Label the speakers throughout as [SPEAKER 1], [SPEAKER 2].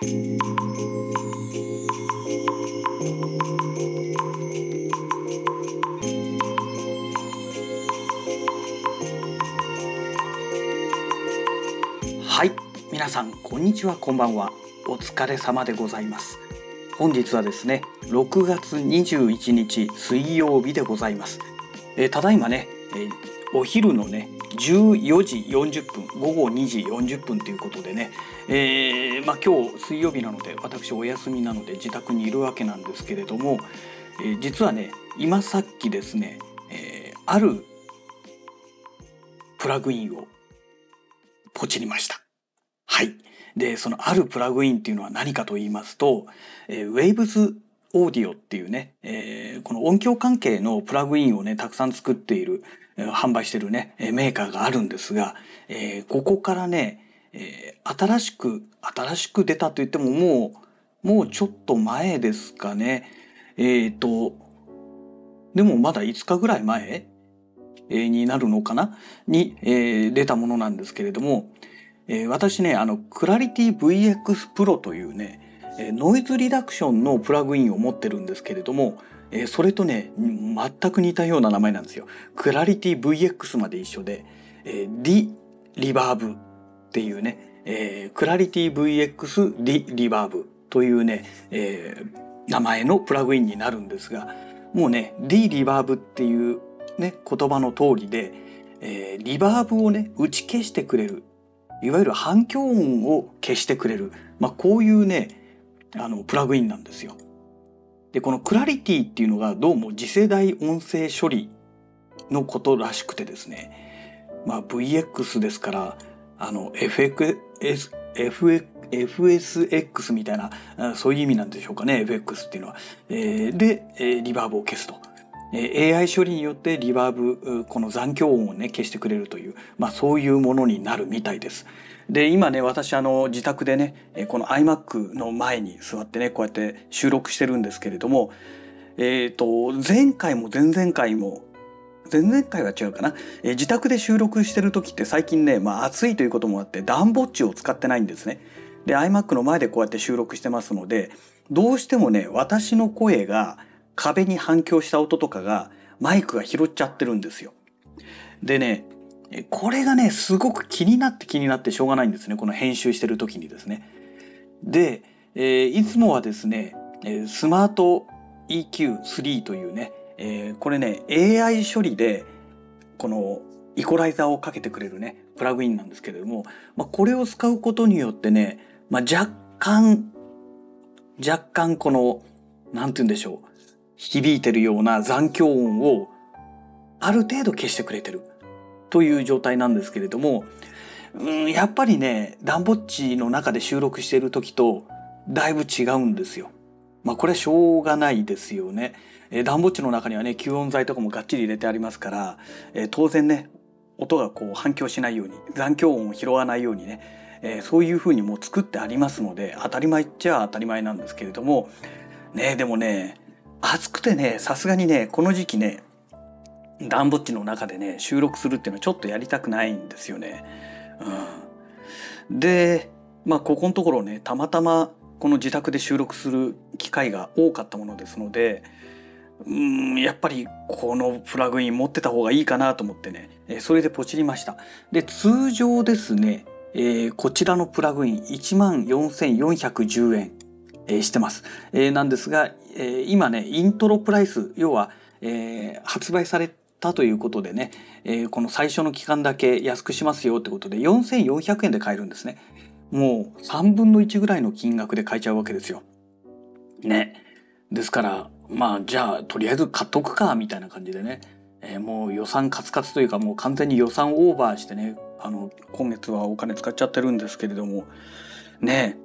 [SPEAKER 1] はい皆さんこんにちはこんばんは。お疲れ様でございます。本日はですね6月21日水曜日でございます、えー、ただいまね、えー、お昼のね14時40分午後2時40分ということでね、えー、まあ、今日水曜日なので私お休みなので自宅にいるわけなんですけれども、えー、実はね今さっきですね、えー、あるプラグインをポチりました。はい。で、そのあるプラグインっていうのは何かと言いますと、えー、Waves オーディオっていうね、えー、この音響関係のプラグインをね、たくさん作っている、販売してるね、メーカーがあるんですが、えー、ここからね、えー、新しく、新しく出たと言ってももう、もうちょっと前ですかね。えっ、ー、と、でもまだ5日ぐらい前、になるのかな？に、えー、出たものなんですけれども、えー、私ね、あの、クラリティ VX Pro というね、ノイズリダクションのプラグインを持ってるんですけれども、それとね全く似たような名前なんですよ。クラリティ VX まで一緒で、え、リリバーブっていうね、え、クラリティ VX リリバーブというね、え、名前のプラグインになるんですがもうねリリバーブっていうね言葉の通りで、え、リバーブをね打ち消してくれるいわゆる反響音を消してくれる、まあ、こういうねあのプラグインなんですよ。で、このクラリティっていうのがどうも次世代音声処理のことらしくてですね、まあ VX ですから、あの FX, FSX みたいな、そういう意味なんでしょうかね、FX っていうのは。えー、で、えリバーブを消すと。え AI 処理によってリバーブ、この残響音をね、消してくれるという、まあそういうものになるみたいです。で今ね私あの自宅でねこの iMac の前に座ってねこうやって収録してるんですけれどもえっ、ー、と前回も前々回も前々回は違うかな、え自宅で収録してる時って最近ね、まあ、暑いということもあって暖房値を使ってないんですね。で iMac の前でこうやって収録してますのでどうしてもね私の声が壁に反響した音とかがマイクが拾っちゃってるんですよ。でねこれがね、すごく気になって気になってしょうがないんですね。この編集してる時にですね。で、え、いつもはですね、スマート EQ3 というね、え、これね、AI 処理で、このイコライザーをかけてくれるね、プラグインなんですけれども、まあ、これを使うことによってね、まあ、若干、若干この、なんて言うんでしょう、響いてるような残響音をある程度消してくれてる。という状態なんですけれども、うん、やっぱりね、ダンボッチの中で収録している時とだいぶ違うんですよ。まあこれはしょうがないですよね。えー、ダンボッチの中にはね、吸音材とかもがっちり入れてありますから、えー、当然ね、音がこう反響しないように、残響音を拾わないようにね、えー、そういうふうにもう作ってありますので、当たり前っちゃ当たり前なんですけれども、ね、でもね、暑くてね、さすがにね、この時期ね、暖房地の中でね収録するっていうのはちょっとやりたくないんですよね。うん、でまあここのところねたまたまこの自宅で収録する機会が多かったものですのでうんやっぱりこのプラグイン持ってた方がいいかなと思ってねそれでポチりました。で通常ですね、えー、こちらのプラグイン1万4410円、えー、してます、えー、なんですが、えー、今ねイントロプライス要は、えー、発売されたということでね、えー、この最初の期間だけ安くしますよってことで4400円で買えるんですね。もう3分の1ぐらいの金額で買えちゃうわけですよ。ね。ですから、まあじゃあとりあえず買っとくかみたいな感じでね、えー、もう予算カツカツというかもう完全に予算オーバーしてね、あの今月はお金使っちゃってるんですけれども、ね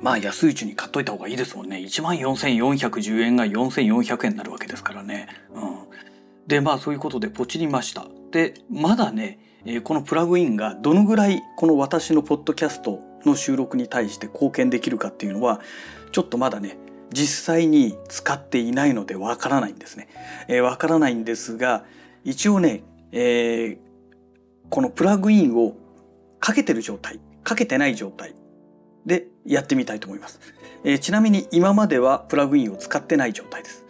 [SPEAKER 1] まあ安いうちに買っといた方がいいですもんね。14,410円が4,400円になるわけですからね。うん。で、まあそういうことでポチりました。で、まだね、えこのプラグインがどのぐらいこの私のポッドキャストの収録に対して貢献できるかっていうのは、ちょっとまだね、実際に使っていないのでわからないんですね。えー、わからないんですが、一応ね、えー、このプラグインをかけてる状態、かけてない状態でやってみたいと思います。えー、ちなみに今まではプラグインを使ってない状態です。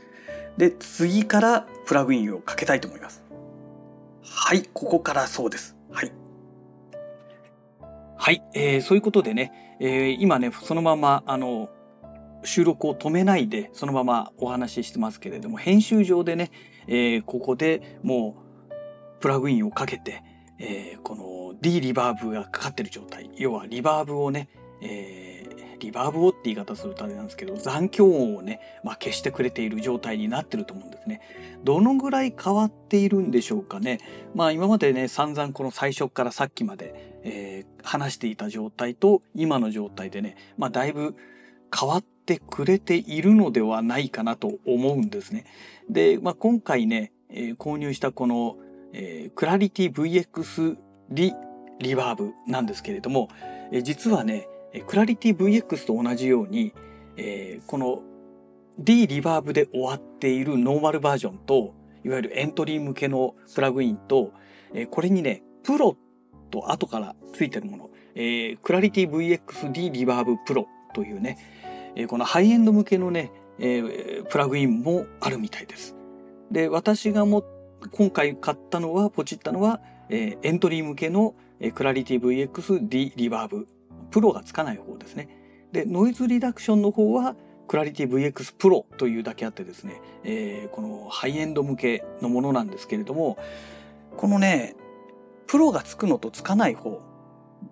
[SPEAKER 1] で、次からプラグインをかけたいと思います。はい、ここからそうです。はい。はい、えー、そういうことでね、えー、今ね、そのまま、あの、収録を止めないで、そのままお話ししてますけれども、編集上でね、えー、ここでもう、プラグインをかけて、えー、この D リバーブがかかってる状態、要はリバーブをね、えー、リバーブをって言い方するとあれなんですけど、残響音をね、まあ、消してくれている状態になってると思うんですね。どのぐらい変わっているんでしょうかね。まあ今までね、散々この最初からさっきまで、えー、話していた状態と今の状態でね、まあだいぶ変わってくれているのではないかなと思うんですね。で、まあ今回ね、えー、購入したこのえー、クラリティ VX リリバーブなんですけれども、えー、実はね、クラリティ VX と同じように、えー、この D リバーブで終わっているノーマルバージョンと、いわゆるエントリー向けのプラグインと、えー、これにね、プロと後からついてるもの、えー、クラリティ VXD リバーブプロというね、えー、このハイエンド向けのね、えー、プラグインもあるみたいです。で、私が持っ今回買ったのは、ポチったのは、えー、エントリー向けの、えー、クラリティ VX-D リバーブ。プロがつかない方ですね。で、ノイズリダクションの方は、クラリティ VX プロというだけあってですね、えー、このハイエンド向けのものなんですけれども、このね、プロがつくのとつかない方、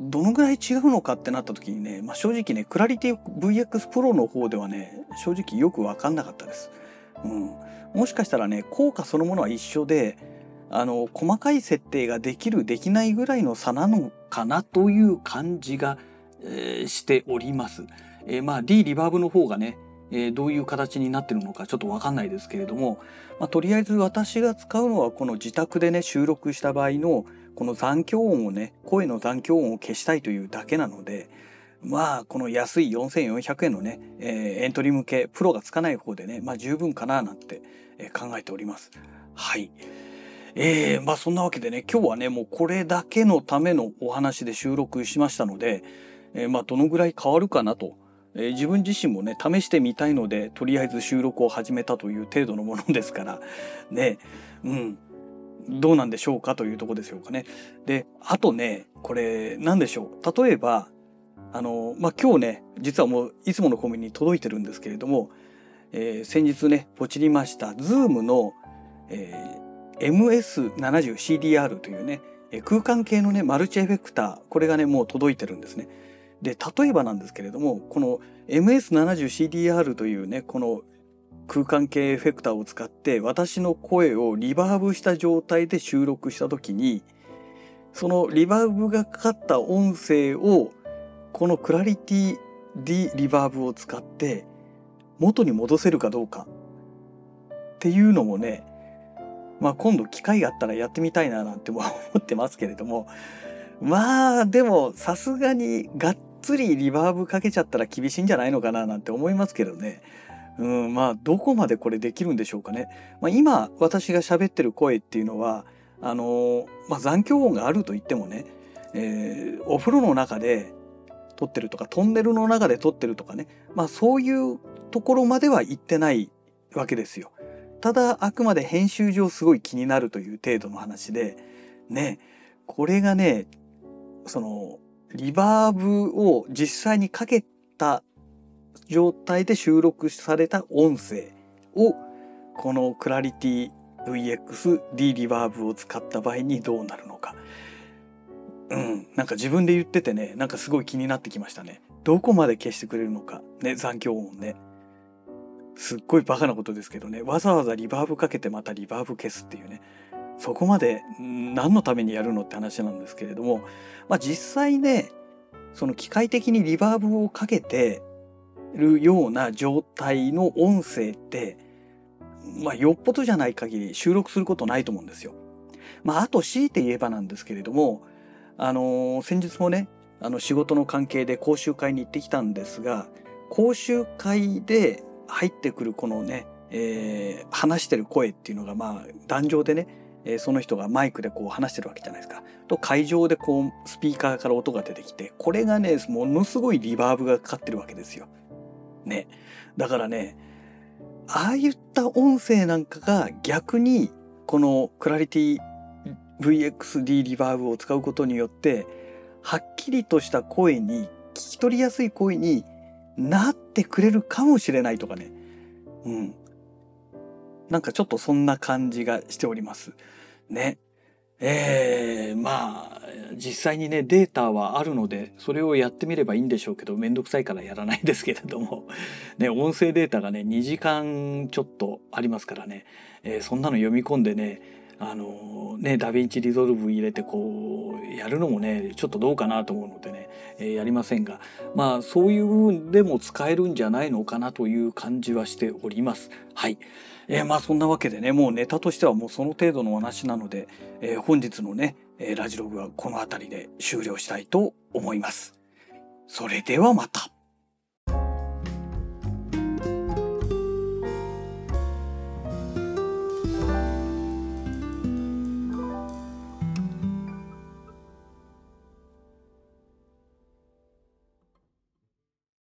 [SPEAKER 1] どのぐらい違うのかってなった時にね、まあ、正直ね、クラリティ VX プロの方ではね、正直よくわかんなかったです。うん。もしかしたらね効果そのものは一緒であの細かい設定ができるできないぐらいの差なのかなという感じが、えー、しております。えー、まあ D リバーブの方がね、えー、どういう形になってるのかちょっとわかんないですけれども、まあ、とりあえず私が使うのはこの自宅でね収録した場合のこの残響音をね声の残響音を消したいというだけなのでまあこの安い4400円のね、えー、エントリー向けプロがつかない方でねまあ十分かななんて考えております。はい。えー、まあそんなわけでね今日はねもうこれだけのためのお話で収録しましたので、えー、まあどのぐらい変わるかなと、えー、自分自身もね試してみたいのでとりあえず収録を始めたという程度のものですから。ね。うん。どうなんでしょうかというとこですよかね。であとねこれ何でしょう。例えばあのまあ今日ね実はもういつものコンビニに届いてるんですけれどもえー、先日ねポチりました Zoom の、え、MS70CDR というね空間系のねマルチエフェクターこれがねもう届いてるんですね。で例えばなんですけれどもこの MS70CDR というねこの空間系エフェクターを使って私の声をリバーブした状態で収録した時にそのリバーブがかかった音声をこのクラリティ D リバーブを使って元に戻せるかどうかっていうのもねまあ今度機会があったらやってみたいななんて思ってますけれどもまあでもさすがにがっつりリバーブかけちゃったら厳しいんじゃないのかななんて思いますけどね。うん、まあどこまでこれできるんでしょうかね。まあ、今私が喋ってる声っていうのはあのまあ、残響音があると言ってもね、えー、お風呂の中で撮ってるとかトンネルの中で撮ってるとかね、まあ、そういうところまでは行ってないわけですよ。ただあくまで編集上すごい気になるという程度の話でねこれがねそのリバーブを実際にかけた状態で収録された音声をこのクラリティ VXD リバーブを使った場合にどうなるのか。うん、なんか自分で言っててねなんかすごい気になってきましたね。どこまで消してくれるのかね残響音ね。すっごいバカなことですけどねわざわざリバーブかけてまたリバーブ消すっていうねそこまで何のためにやるのって話なんですけれども、まあ、実際ねその機械的にリバーブをかけてるような状態の音声ってまあよっぽどじゃない限り収録することないと思うんですよ。まああと強いて言えばなんですけれどもあのー、先日もねあの仕事の関係で講習会に行ってきたんですが講習会で入ってくるこのね、えー、話してる声っていうのがまあ壇上でねえー、その人がマイクでこう話してるわけじゃないですか。と会場でこうスピーカーから音が出てきてこれがねものすごいリバーブがかかってるわけですよ。ね。だからねああいった音声なんかが逆にこのクラリティ VXD リバーブを使うことによってはっきりとした声に聞き取りやすい声になってくれるかもしれないとかね。うん。なんかちょっとそんな感じがしております。ね。えー、まあ実際にねデータはあるのでそれをやってみればいいんでしょうけどめんどくさいからやらないですけれども、ね、音声データがね2時間ちょっとありますからね、えー、そんなの読み込んでねあのね DaVinci Resolve 入れてこうやるのもねちょっとどうかなと思うのでね、えー、やりませんがまあそういう部分でも使えるんじゃないのかなという感じはしております。はい、えー、まあそんなわけでねもうネタとしてはもうその程度の話なので、えー、本日のねラジログはこの辺りで終了したいと思います。それではまた。